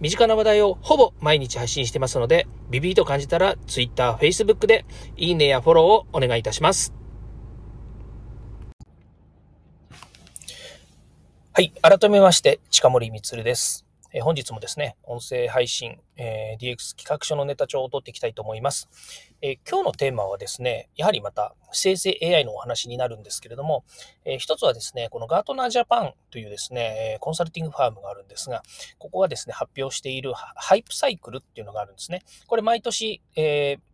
身近な話題をほぼ毎日配信してますので、ビビーと感じたら Twitter、Facebook でいいねやフォローをお願いいたします。はい。改めまして、近森光です。え本日もですね、音声配信、え、DX 企画書のネタ帳を取っていきたいと思います、え、今日のテーマはですね、やはりまた生成 AI のお話になるんですけれども、えー、一つはですね、このガートナージャパンというですね、コンサルティングファームがあるんですが、ここがですね、発表しているハイプサイクルっていうのがあるんですね。これ毎年、えー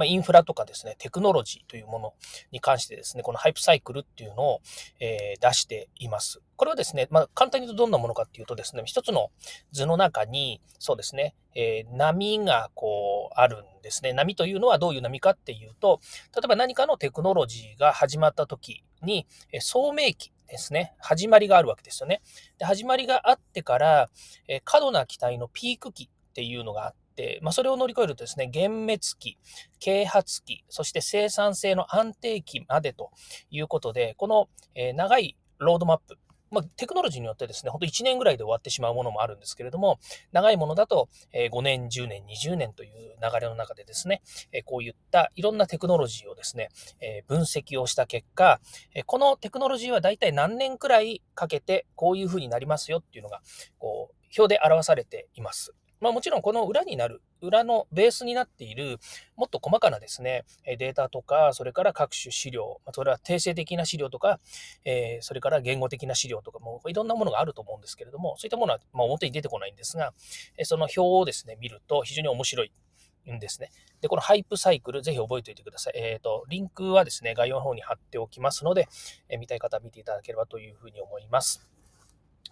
まあ、インフラとかですね、テクノロジーというものに関してですね、このハイプサイクルっていうのを、えー、出しています。これはですね、まあ、簡単に言うとどんなものかっていうとですね、一つの図の中に、そうですね、えー、波がこうあるんですね。波というのはどういう波かっていうと、例えば何かのテクノロジーが始まった時に、えー、聡明期ですね、始まりがあるわけですよね。で始まりがあってから、え、過度な期待のピーク期っていうのがあって、まあ、それを乗り越えるとですね、幻滅期、啓発期、そして生産性の安定期までということで、この、え長いロードマップ、まあ、テクノロジーによってですね、ほんと1年ぐらいで終わってしまうものもあるんですけれども、長いものだとえ5年、10年、20年という流れの中でですね、えこういったいろんなテクノロジーをですね、え分析をした結果、えこのテクノロジーは大体何年くらいかけてこういうふうになりますよっていうのが、こう、表で表されています。まあもちろんこの裏になる、裏のベースになっている、もっと細かなですね、データとか、それから各種資料、それは定性的な資料とか、え、それから言語的な資料とかも、いろんなものがあると思うんですけれども、そういったものは、ま、表に出てこないんですが、その表をですね、見ると非常に面白い。んですね。で、このハイプサイクル、ぜひ覚えておいてください。えっ、ー、と、リンクはですね、概要の方に貼っておきますので、え、見たい方は見ていただければというふうに思います。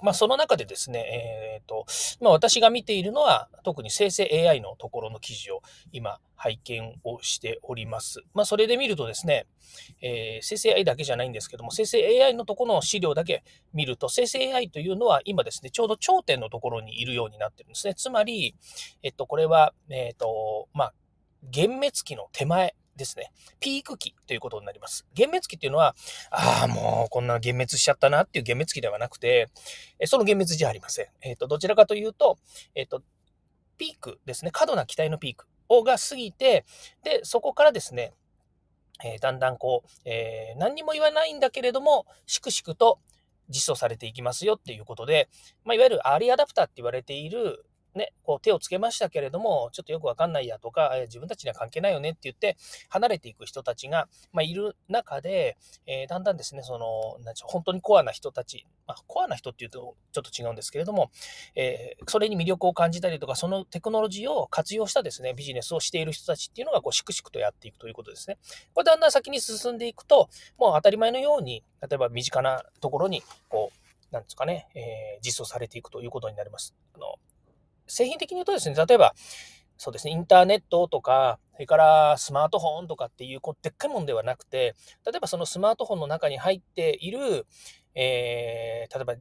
まあ、その中でですね、えっ、ー、と、まあ、私が見ているのは、特に生成 AI のところの記事を今、拝見をしております。まあ、それで見るとですね、えー、生成 AI だけじゃないんですけども、生成 AI のところの資料だけ見ると、生成 AI というのは今ですね、ちょうど頂点のところにいるようになってるんですね。つまり、えっと、これは、えっと、まあ、幻滅期の手前ですね。ピーク期ということになります。幻滅期っていうのは、ああ、もうこんな幻滅しちゃったなっていう幻滅期ではなくて、その幻滅じゃありません。えっ、ー、と、どちらかというと、えっ、ー、と、ピークですね。過度な期待のピークをが過ぎて、で、そこからですね、えー、だんだんこう、えー、何にも言わないんだけれども、粛々と実装されていきますよっていうことで、まあ、いわゆるアーリーアダプターって言われている、ね、こう手をつけましたけれども、ちょっとよくわかんないやとか、え自分たちには関係ないよねって言って、離れていく人たちが、まあ、いる中で、えー、だんだんですね、その、なん本当にコアな人たち、まあ、コアな人っていうとちょっと違うんですけれども、えー、それに魅力を感じたりとか、そのテクノロジーを活用したですね、ビジネスをしている人たちっていうのが、こう、粛々とやっていくということですね。これだんだん先に進んでいくと、もう当たり前のように、例えば身近なところに、こう、なんですかね、えー、実装されていくということになります。あの製品的に言うとですね、例えば、そうですね、インターネットとか、それからスマートフォンとかっていう、こう、でっかいもんではなくて、例えばそのスマートフォンの中に入っている、えー、例えば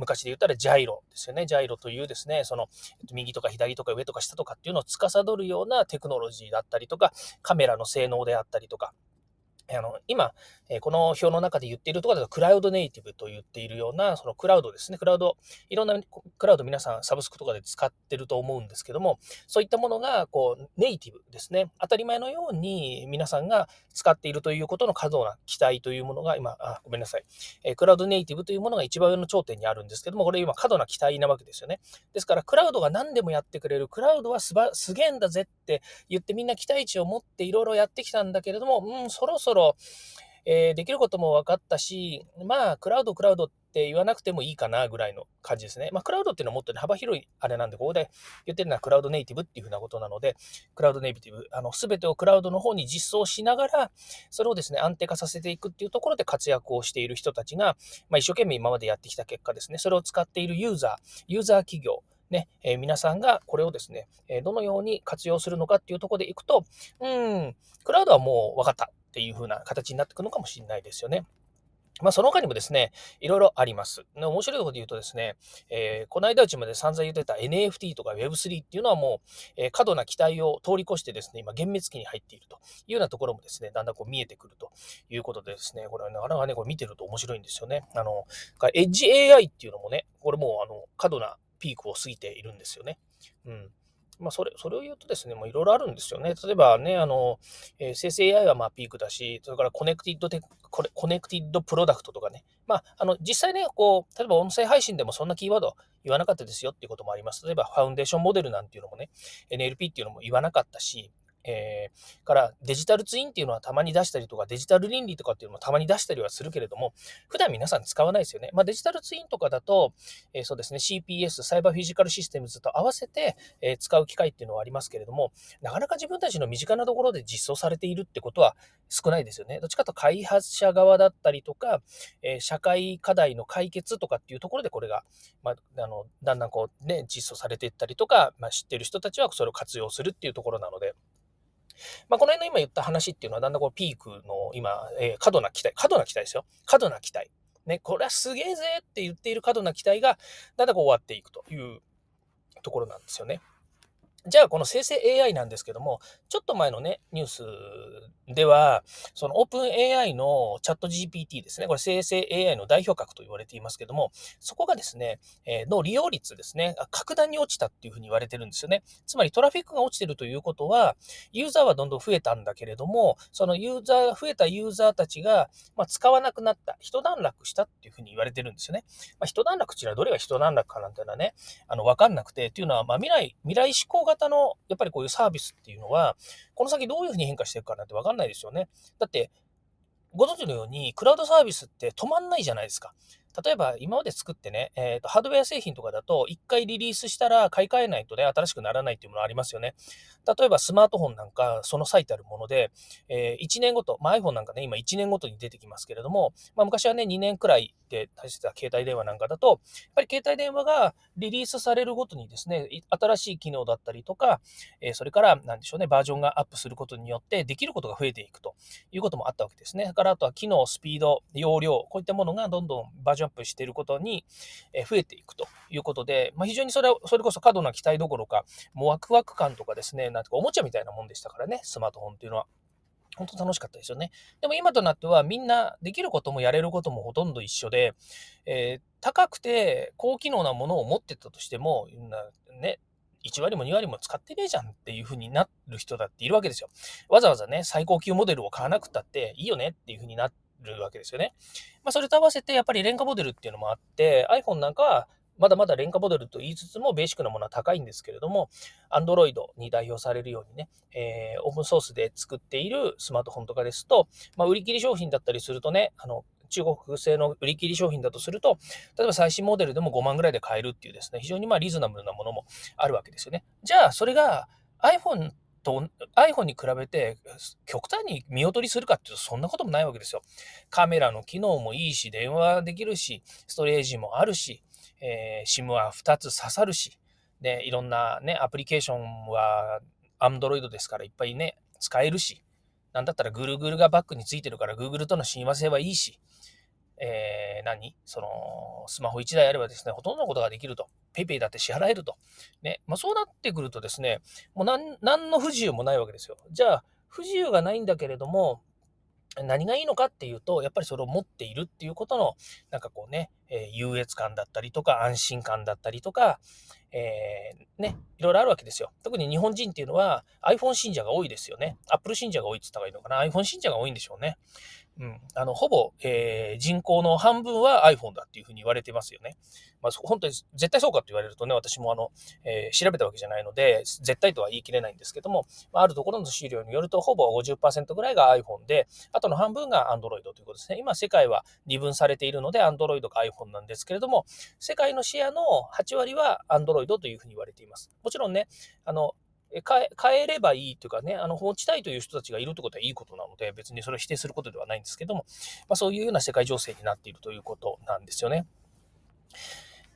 昔で言ったらジャイロですよね。ジャイロというですね、その右とか左とか上とか下とかっていうのを司るようなテクノロジーだったりとか、カメラの性能であったりとか、あの、今、えこの表の中で言っているところだと、クラウドネイティブと言っているような、そのクラウドですね。クラウド、いろんなクラウド皆さんサブスクとかで使ってると思うんですけども、そういったものが、こう、ネイティブですね。当たり前のように皆さんが使っているということの過度な期待というものが今、あ、ごめんなさい。えクラウドネイティブというものが一番上の頂点にあるんですけども、これ今過度な期待なわけですよね。ですから、クラウドが何でもやってくれる、クラウドはすば、すげえんだぜって言ってみんな期待値を持っていろいろやってきたんだけれども、うん、そろそろ、えー、できることも分かったし、まあ、クラウド、クラウドって言わなくてもいいかなぐらいの感じですね。まあ、クラウドっていうのはもっとね、幅広いあれなんで、ここで言ってるのはクラウドネイティブっていうふうなことなので、クラウドネイティブ、あの、すべてをクラウドの方に実装しながら、それをですね、安定化させていくっていうところで活躍をしている人たちが、まあ、一生懸命今までやってきた結果ですね、それを使っているユーザー、ユーザー企業、ね、えー、皆さんがこれをですね、えどのように活用するのかっていうところでいくと、うん、クラウドはもう分かったっていう風な形になってくるのかもしれないですよね。まあ、その他にもですね、いろいろあります。面白いところで言うとですね、えー、この間うちまで散々言ってた NFT とか Web3 っていうのはもう、えー、過度な期待を通り越してですね、今、幻滅期に入っているというようなところもですね、だんだんこう見えてくるということでですね、これはなかなかね、これ見てると面白いんですよね。あの、エッジ AI っていうのもね、これもうあの、過度なピークを過ぎているんですよね。うん。まあ、それ、それを言うとですね、もういろいろあるんですよね。例えばね、あの、えー、生成 AI はまあピークだし、それからコネクティッドテこれ、コネクティッドプロダクトとかね。まあ、あの、実際ね、こう、例えば音声配信でもそんなキーワード言わなかったですよっていうこともあります。例えば、ファウンデーションモデルなんていうのもね、NLP っていうのも言わなかったし、えー、からデジタルツインっていうのはたまに出したりとか、デジタル倫理とかっていうのもたまに出したりはするけれども、普段皆さん使わないですよね。まあ、デジタルツインとかだと、えー、そうですね、CPS、サイバーフィジカルシステムズと合わせて、えー、使う機会っていうのはありますけれども、なかなか自分たちの身近なところで実装されているってことは少ないですよね。どっちかと開発者側だったりとか、え社会課題の解決とかっていうところでこれが、まあ、あのだんだんこうね、実装されていったりとか、まあ、知ってる人たちはそれを活用するっていうところなので、まあ、この辺の今言った話っていうのは、だんだんこうピークの今、えー、過度な期待、過度な期待ですよ。過度な期待。ね、これはすげえぜって言っている過度な期待が、だんだんこう終わっていくというところなんですよね。じゃあ、この生成 AI なんですけども、ちょっと前のね、ニュースでは、そのオープン AI のチャット GPT ですね、これ生成 AI の代表格と言われていますけども、そこがですね、えー、の利用率ですね、格段に落ちたっていうふうに言われてるんですよね。つまりトラフィックが落ちてるということは、ユーザーはどんどん増えたんだけれども、そのユーザー、増えたユーザーたちが、まあ、使わなくなった、一段落したっていうふうに言われてるんですよね。まあ、一段落っていうのはどれが一段落かなんていうのはね、あの、わかんなくて、っていうのは、まあ、未来、未来志向型の、やっぱりこういうサービスっていうのは、この先どういうふうに変化していくかなんてわかんないですよね。だって、ご存知のように、クラウドサービスって止まんないじゃないですか。例えば今まで作ってね、えーと、ハードウェア製品とかだと、1回リリースしたら買い替えないとね、新しくならないっていうものありますよね。例えばスマートフォンなんか、その最たるもので、えー、1年ごと、まあ、iPhone なんかね、今1年ごとに出てきますけれども、まあ、昔はね、2年くらいで大切な携帯電話なんかだと、やっぱり携帯電話がリリースされるごとにですね、新しい機能だったりとか、えー、それから、なんでしょうね、バージョンがアップすることによってできることが増えていくということもあったわけですね。だからあとは機能、スピード、容量、こういったものがどんどんバージョンアップしていることに増えていくということで、まあ、非常にそれは、それこそ過度な期待どころか、もうワクワク感とかですね、なんてかおもちゃみたいなもんでしたからね、スマートフォンっていうのは。本当楽しかったですよね。でも今となってはみんなできることもやれることもほとんど一緒で、えー、高くて高機能なものを持ってたとしても、ね、1割も2割も使ってねえじゃんっていう風になる人だっているわけですよ。わざわざね、最高級モデルを買わなくたっていいよねっていう風になるわけですよね。まあ、それと合わせてやっぱり廉価モデルっていうのもあって、iPhone なんかはまだまだ廉価モデルと言いつつも、ベーシックなものは高いんですけれども、Android に代表されるようにね、えー、オープンソースで作っているスマートフォンとかですと、まあ、売り切り商品だったりするとね、あの、中国製の売り切り商品だとすると、例えば最新モデルでも5万ぐらいで買えるっていうですね、非常にまあリーズナブルなものもあるわけですよね。じゃあ、それが iPhone と iPhone に比べて極端に見劣りするかっていうとそんなこともないわけですよ。カメラの機能もいいし、電話できるし、ストレージもあるし、えー、SIM は2つ刺さるし、で、いろんなね、アプリケーションは Android ですからいっぱいね、使えるし、なんだったら Google がバックについてるから Google との親和性はいいし、えー、何？その、スマホ1台あればですね、ほとんどのことができると。PayPay だって支払えると。ね。まあ、そうなってくるとですね、もう何、何の不自由もないわけですよ。じゃあ、不自由がないんだけれども、何がいいのかっていうと、やっぱりそれを持っているっていうことの、なんかこうね、えー、優越感だったりとか、安心感だったりとか、えー、ね、いろいろあるわけですよ。特に日本人っていうのは iPhone 信者が多いですよね。Apple 信者が多いって言った方がいいのかな。iPhone 信者が多いんでしょうね。うん、あのほぼ、えー、人口の半分は iPhone だっていうふうに言われてますよね。まあ、本当に絶対そうかって言われるとね、私もあの、えー、調べたわけじゃないので、絶対とは言い切れないんですけども、まあ、あるところの資料によると、ほぼ50%ぐらいが iPhone で、あとの半分が Android ということですね。今、世界は二分されているので、Android か iPhone なんですけれども、世界のシェアの8割は Android というふうに言われています。もちろんね、あの、変ええればいいというかね、あの、放置たいという人たちがいるということはいいことなので、別にそれを否定することではないんですけども、まあ、そういうような世界情勢になっているということなんですよね。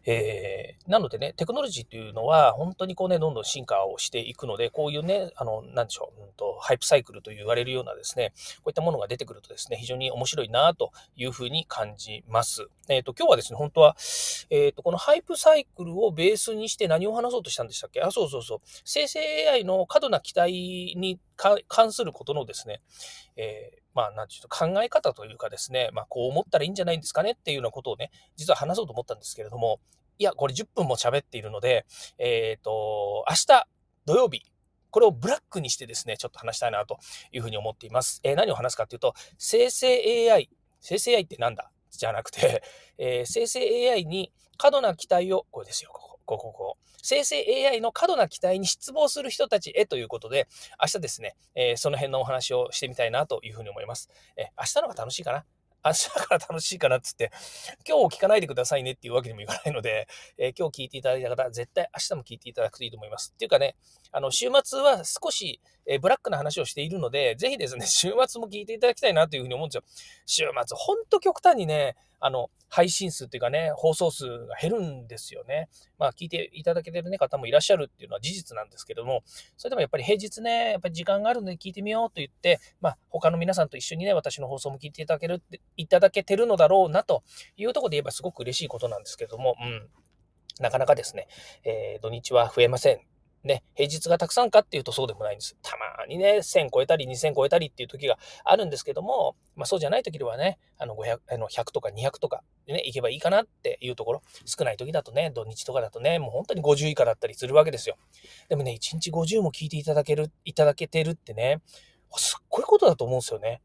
えー、なのでね、テクノロジーっていうのは、本当にこうね、どんどん進化をしていくので、こういうね、あの、なんでしょう、うんと、ハイプサイクルと言われるようなですね、こういったものが出てくるとですね、非常に面白いなというふうに感じます。えっ、ー、と、今日はですね、本当は、えっ、ー、と、このハイプサイクルをベースにして何を話そうとしたんでしたっけ？あ、そうそうそう。生成 AI の過度な期待に関することのですね、えーまあ、なんていうと、考え方というかですね、まあ、こう思ったらいいんじゃないんですかねっていうようなことをね、実は話そうと思ったんですけれども、いや、これ10分も喋っているので、えっ、ー、と、明日土曜日、これをブラックにしてですね、ちょっと話したいなというふうに思っています。えー、何を話すかというと、生成 AI、生成 AI ってなんだ？じゃなくて、えー、生成 AI に過度な期待を、これですよ、ここ、ここ、ここ。生成 AI の過度な期待に失望する人たちへということで、明日ですね、えー、その辺のお話をしてみたいなというふうに思います。え、明日の方が楽しいかな？明日から楽しいかなっつって、今日聞かないでくださいねっていうわけにもいかないので、えー、今日聞いていただいた方、絶対明日も聞いていただくといいと思います。っていうかね、あの、週末は少し、えー、ブラックな話をしているので、ぜひですね、週末も聞いていただきたいなというふうに思うんですよ。週末、ほんと極端にね、あの、配信数っていうかね、放送数が減るんですよね。まあ、聞いていただけてる、ね、方もいらっしゃるっていうのは事実なんですけども、それでもやっぱり平日ね、やっぱり時間があるので聞いてみようと言って、まあ、他の皆さんと一緒にね、私の放送も聞いていただける、いただけてるのだろうなというところで言えばすごく嬉しいことなんですけども、うん。なかなかですね、えー、土日は増えません。ね、平日がたくさんかっていうとそうでもないんです。たまにね、1000超えたり2000超えたりっていう時があるんですけども、まあそうじゃない時ではね、あの500、あの100とか200とかでね、行けばいいかなっていうところ、少ない時だとね、土日とかだとね、もう本当に50以下だったりするわけですよ。でもね、1日50も聞いていただける、いただけてるってね、すっごいことだと思うんですよね。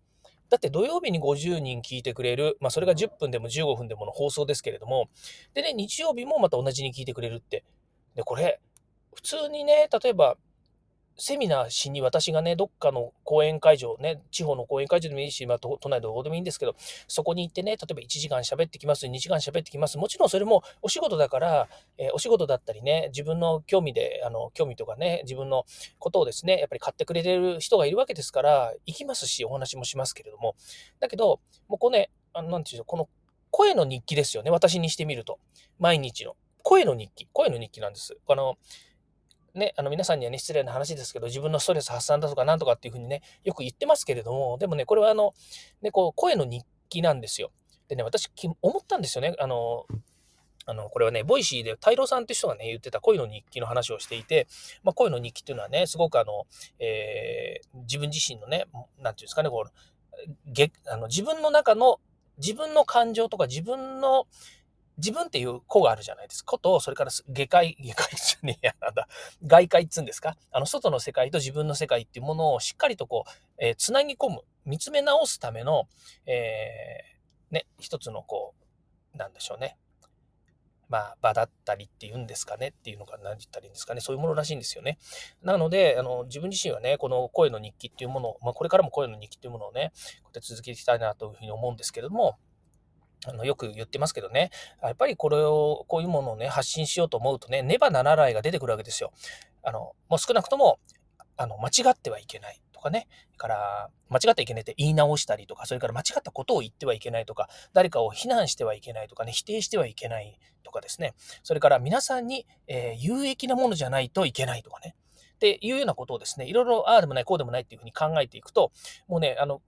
だって土曜日に50人聞いてくれる、まあそれが10分でも15分でもの放送ですけれども、でね、日曜日もまた同じに聞いてくれるって、で、これ、普通にね、例えば、セミナーしに私がね、どっかの講演会場、ね、地方の講演会場でもいいし、まあ、都内どこでもいいんですけど、そこに行ってね、例えば1時間喋ってきます、2時間喋ってきます。もちろんそれもお仕事だから、えー、お仕事だったりね、自分の興味で、あの、興味とかね、自分のことをですね、やっぱり買ってくれてる人がいるわけですから、行きますし、お話もしますけれども。だけど、もうこのね、あのなんていうの、この声の日記ですよね、私にしてみると。毎日の。声の日記。声の日記なんです。あの、ね、あの皆さんにはね、失礼な話ですけど、自分のストレス発散だとかなんとかっていうふうにね、よく言ってますけれども、でもね、これはあの、ね、こう、声の日記なんですよ。でね、私、思ったんですよね。あの、あの、これはね、ボイシーで、イロさんっていう人がね、言ってた恋の日記の話をしていて、まあ、恋の日記っていうのはね、すごくあの、えー、自分自身のね、なんていうんですかね、こう、げあの自分の中の、自分の感情とか自分の、自分っていう子があるじゃないですか。こと、それから下界、下界 じゃねえや、なんだ、外界っつうんですか。あの、外の世界と自分の世界っていうものをしっかりとこう、えー、つなぎ込む、見つめ直すための、えー、ね、一つのこう、なんでしょうね。まあ、場だったりっていうんですかねっていうのが何て言ったらいいんですかね。そういうものらしいんですよね。なので、あの、自分自身はね、この声の日記っていうものを、まあ、これからも声の日記っていうものをね、こうやって続けていきたいなというふうに思うんですけれども、あの、よく言ってますけどね、やっぱりこれを、こういうものをね、発信しようと思うとね、ねばならないが出てくるわけですよ。あの、もう少なくとも、あの、間違ってはいけないとかね、から、間違ってはいけないって言い直したりとか、それから間違ったことを言ってはいけないとか、誰かを非難してはいけないとかね、否定してはいけないとかですね、それから皆さんに、えー、有益なものじゃないといけないとかね、っていうようなことをですね、いろいろああでもない、こうでもないっていうふうに考えていくと、もうね、あの、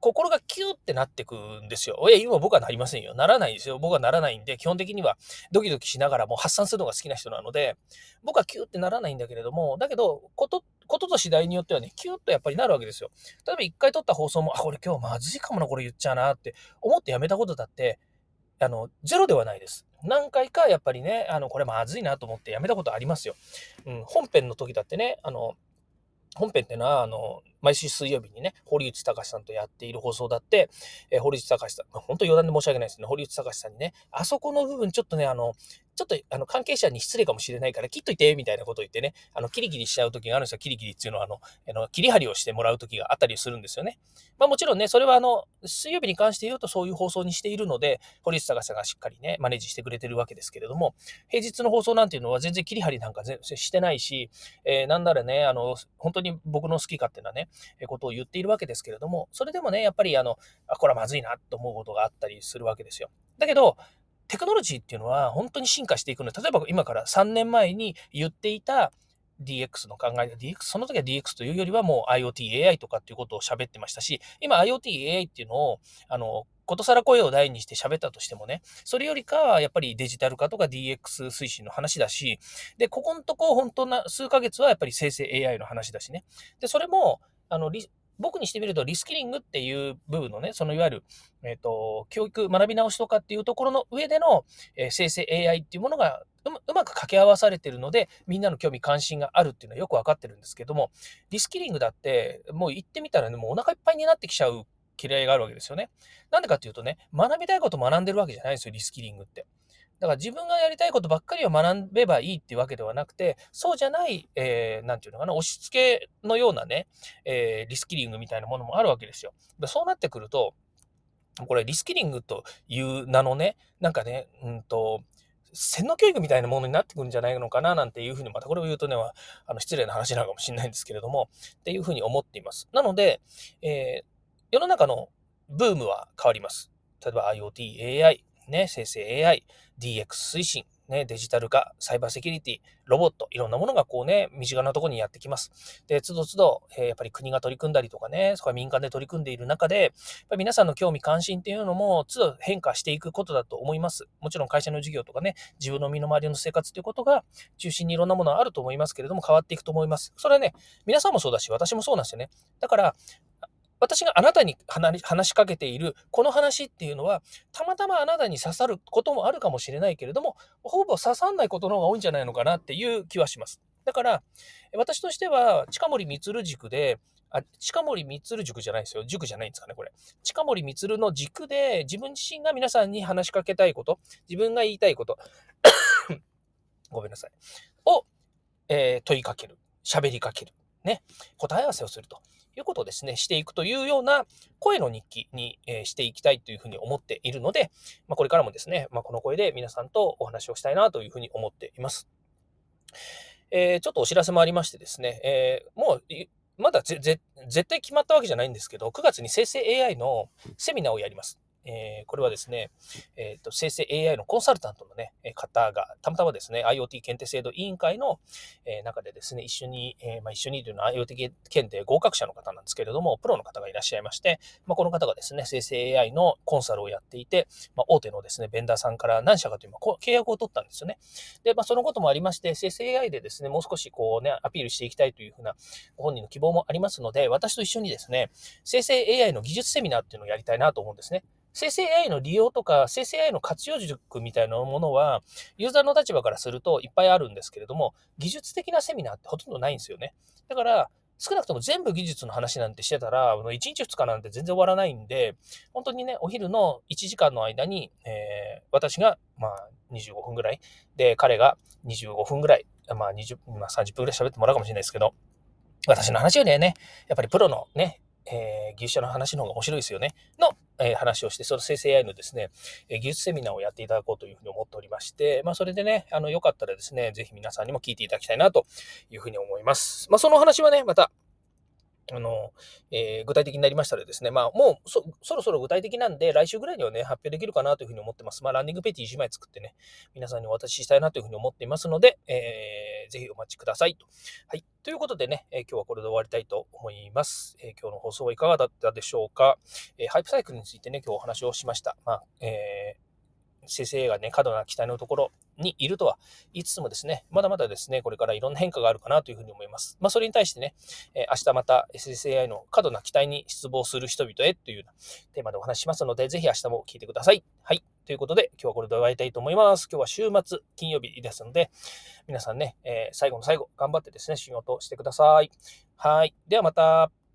心がキューってなってくんですよ。え、今僕はなりませんよ。ならないですよ。僕はならないんで、基本的にはドキドキしながらも発散するのが好きな人なので、僕はキューってならないんだけれども、だけど、こと、ことと次第によってはね、キューッとやっぱりなるわけですよ。例えば一回撮った放送も、あ、これ今日まずいかもな、これ言っちゃうなって思ってやめたことだって、あの、ゼロではないです。何回かやっぱりね、あの、これまずいなと思ってやめたことありますよ。うん、本編の時だってね、あの、本編ってのは、あの、毎週水曜日にね、堀内隆さんとやっている放送だって、えー、堀内隆さん、本当余談で申し訳ないですね、堀内隆さんにね、あそこの部分ちょっとね、あの、ちょっとあの関係者に失礼かもしれないから切っといて、みたいなことを言ってね、あの、キリキリしちゃう時があるんですよ。キリキリっていうのは、あの、あの切り張りをしてもらう時があったりするんですよね。まあもちろんね、それはあの、水曜日に関して言うとそういう放送にしているので、堀内隆さんがしっかりね、マネージしてくれてるわけですけれども、平日の放送なんていうのは全然切り張りなんかしてないし、えー、なんならね、あの、本当に僕の好き勝手なね、ことを言っているわけですけれども、それでもね、やっぱりあの、あ、これはまずいなと思うことがあったりするわけですよ。だけど、テクノロジーっていうのは本当に進化していくので、例えば今から3年前に言っていた DX の考え、DX、その時は DX というよりはもう IoT、AI とかっていうことを喋ってましたし、今 IoT、AI っていうのを、あの、ことさら声を大にして喋ったとしてもね、それよりかはやっぱりデジタル化とか DX 推進の話だし、で、ここのとこ本当な数ヶ月はやっぱり生成 AI の話だしね。で、それも、あの、僕にしてみるとリスキリングっていう部分のね、そのいわゆる、えっ、ー、と、教育、学び直しとかっていうところの上での、えー、生成 AI っていうものがうまうまく掛け合わされてるので、みんなの興味関心があるっていうのはよくわかってるんですけども、リスキリングだって、もう言ってみたらね、もうお腹いっぱいになってきちゃう嫌いがあるわけですよね。なんでかっていうとね、学びたいこと学んでるわけじゃないんですよ、リスキリングって。だから自分がやりたいことばっかりを学べばいいっていうわけではなくて、そうじゃない、えー、なんていうのかな、押し付けのようなね、えー、リスキリングみたいなものもあるわけですよ。でそうなってくると、これリスキリングという名のね、なんかね、うんと、洗脳教育みたいなものになってくるんじゃないのかななんていうふうに、またこれを言うとね、あの失礼な話なのかもしれないんですけれども、っていうふうに思っています。なので、えー、世の中のブームは変わります。例えば IoT、AI、ね、生成 AI、DX 推進、ね、デジタル化、サイバーセキュリティ、ロボット、いろんなものがこうね、身近なところにやってきます。で、つどつど、え、やっぱり国が取り組んだりとかね、そこは民間で取り組んでいる中で、やっぱり皆さんの興味関心っていうのも、都度変化していくことだと思います。もちろん会社の事業とかね、自分の身の回りの生活ということが中心にいろんなものはあると思いますけれども、変わっていくと思います。それはね、皆さんもそうだし、私もそうなんですよね。だから、私があなたに話しかけているこの話っていうのは、たまたまあなたに刺さることもあるかもしれないけれども、ほぼ刺さんないことの方が多いんじゃないのかなっていう気はします。だから、私としては、近森光塾で、あ、近森光塾じゃないですよ。塾じゃないんですかね、これ。近森光の軸で、自分自身が皆さんに話しかけたいこと、自分が言いたいこと、ごめんなさい。を、えー、問いかける。喋りかける。ね。答え合わせをすると。いうことをですね、していくというような声の日記に、えしていきたいというふうに思っているので、まあ、これからもですね、まあ、この声で皆さんとお話をしたいなというふうに思っています。えー、ちょっとお知らせもありましてですね、えー、もう、まだ絶対決まったわけじゃないんですけど、9月に生成 AI のセミナーをやります。えー、これはですね、えっ、ー、と、生成 AI のコンサルタントのね、方が、たまたまですね、IoT 検定制度委員会の、えー、中でですね、一緒に、えまあ、一緒にというのは IoT 検定合格者の方なんですけれども、プロの方がいらっしゃいまして、まあ、この方がですね、生成 AI のコンサルをやっていて、まあ、大手のですね、ベンダーさんから何社かという、まあ、契約を取ったんですよね。で、まあ、そのこともありまして、生成 AI でですね、もう少しこうね、アピールしていきたいというふうなご本人の希望もありますので、私と一緒にですね、生成 AI の技術セミナーっていうのをやりたいなと思うんですね。生成 AI の利用とか、生成 AI の活用塾みたいなものは、ユーザーの立場からするといっぱいあるんですけれども、技術的なセミナーってほとんどないんですよね。だから、少なくとも全部技術の話なんてしてたら、1日2日なんて全然終わらないんで、本当にね、お昼の1時間の間に、えー、私が、まあ、25分ぐらい、で、彼が25分ぐらい、まあ、20、まあ、30分ぐらい喋ってもらうかもしれないですけど、私の話よりはね、やっぱりプロのね、えー、技術者の話の方が面白いですよね。の、えー、話をして、その生成 AI のですね、え、技術セミナーをやっていただこうというふうに思っておりまして、まあ、それでね、あの、よかったらですね、ぜひ皆さんにも聞いていただきたいなというふうに思います。まあ、その話はね、また、あの、えー、具体的になりましたらですね、まあ、もうそ、ろそろ具体的なんで、来週ぐらいにはね、発表できるかなというふうに思ってます。まあ、ランディングページ1枚作ってね、皆さんにお渡ししたいなというふうに思っていますので、えー、ぜひお待ちくださいと。はい。ということでね、えー、今日はこれで終わりたいと思います。え今日の放送はいかがだったでしょうか。えハイプサイクルについてね、今日お話をしました。まあ、えー生成がね、過度な期待のところにいるとは言いつつもですね、まだまだですね、これからいろんな変化があるかなというふうに思います。まあ、それに対してね、え、明日また SSAI の過度な期待に失望する人々へというテーマでお話しますので、ぜひ明日も聞いてください。はい。ということで、今日はこれで終わりたいと思います。今日は週末、金曜日ですので、皆さんね、えー、最後の最後、頑張ってですね、仕事をしてください。はい。ではまた。